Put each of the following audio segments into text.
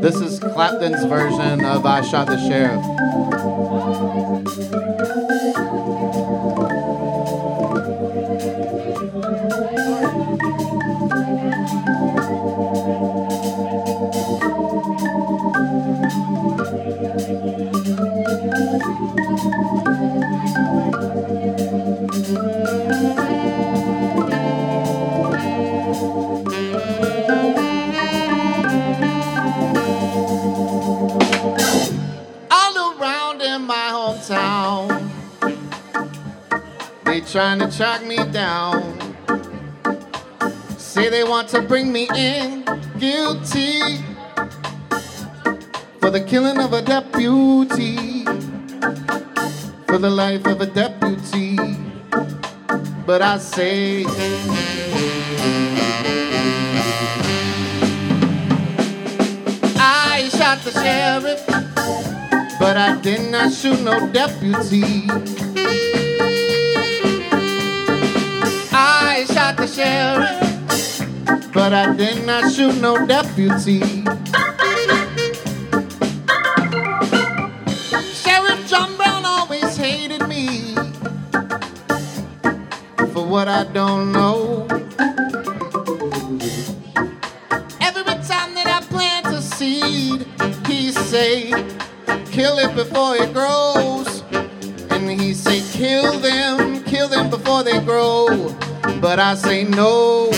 This is Clapton's version of I Shot the Sheriff. trying to track me down. Say they want to bring me in guilty for the killing of a deputy, for the life of a deputy. But I say, I shot the sheriff, but I did not shoot no deputy. But I did not shoot no deputy. Sheriff John Brown always hated me for what I don't know. Every time that I plant a seed, he say, kill it before it grows. And he say, kill them, kill them before they grow. But I say no.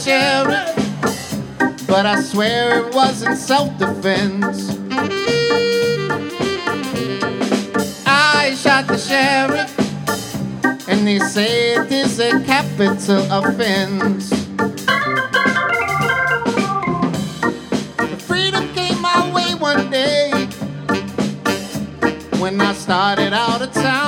Shot but I swear it wasn't self-defense. I shot the sheriff, and they say it is a capital offense. Freedom came my way one day when I started out of town.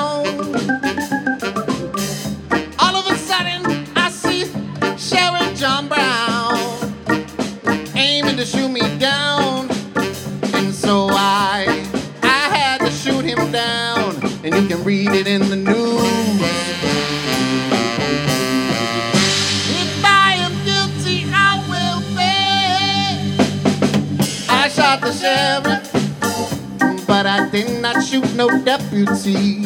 You can read it in the news. If I am guilty, I will pay. I shot the sheriff, but I did not shoot no deputy.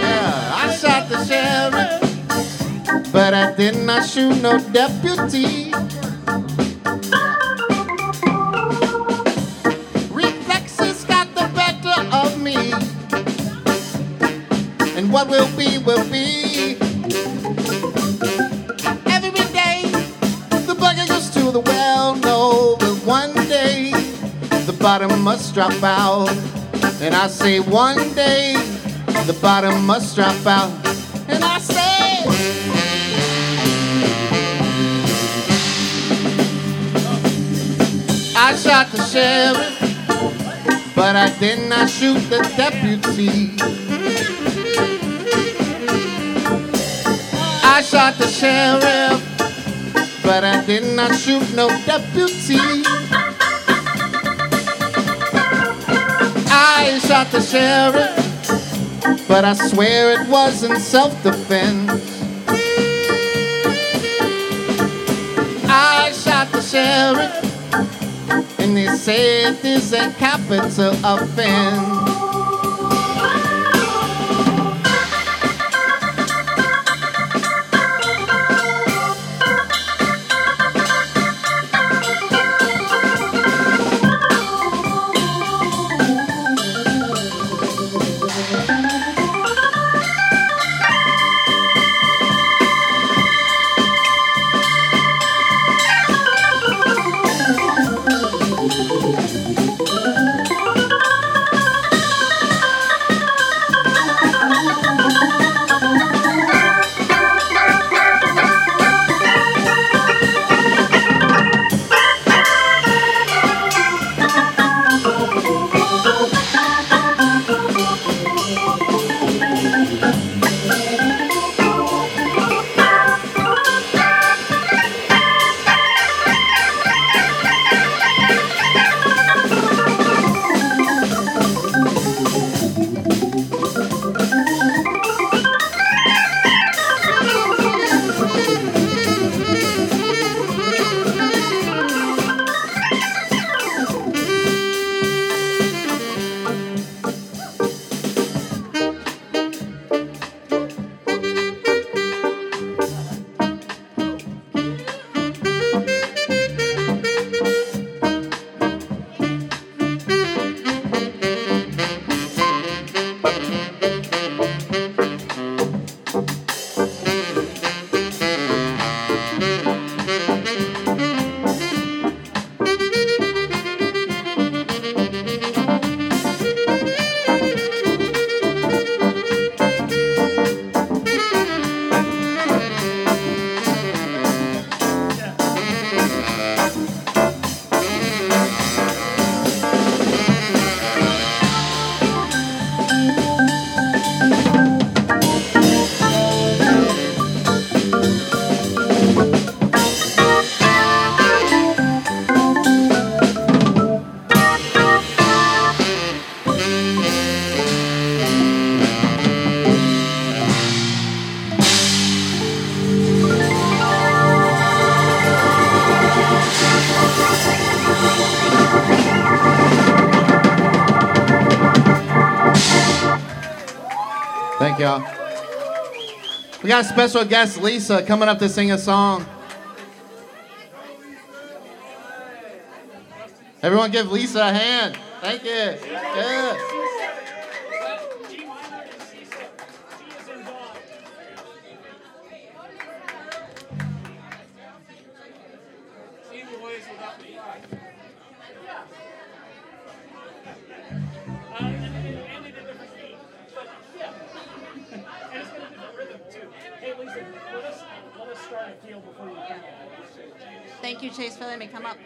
Yeah, I shot the sheriff, but I did not shoot no deputy. What will be will be. Every day, the bucket goes to the well. No, but one day, the bottom must drop out. And I say, one day, the bottom must drop out. And I say, I shot the sheriff, but I did not shoot the deputy. I shot the sheriff, but I did not shoot no deputy. I shot the sheriff, but I swear it wasn't self-defense. I shot the sheriff, and they say it is a capital offense. Y'all. We got a special guest, Lisa, coming up to sing a song. Everyone give Lisa a hand. Thank you. Yeah. Thank you, Chase, for letting me come up.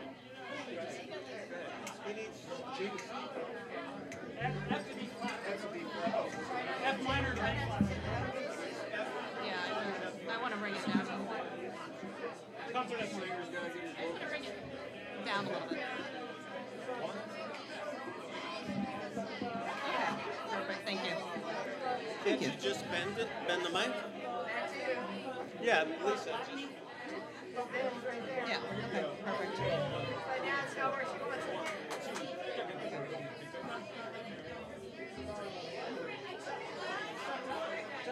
Yeah, I, I want to bring it down. Down a little bit. Okay, perfect. Thank you. Can't you just bend it, bend the mic? Yeah, Lisa. Yeah. Okay. Perfect.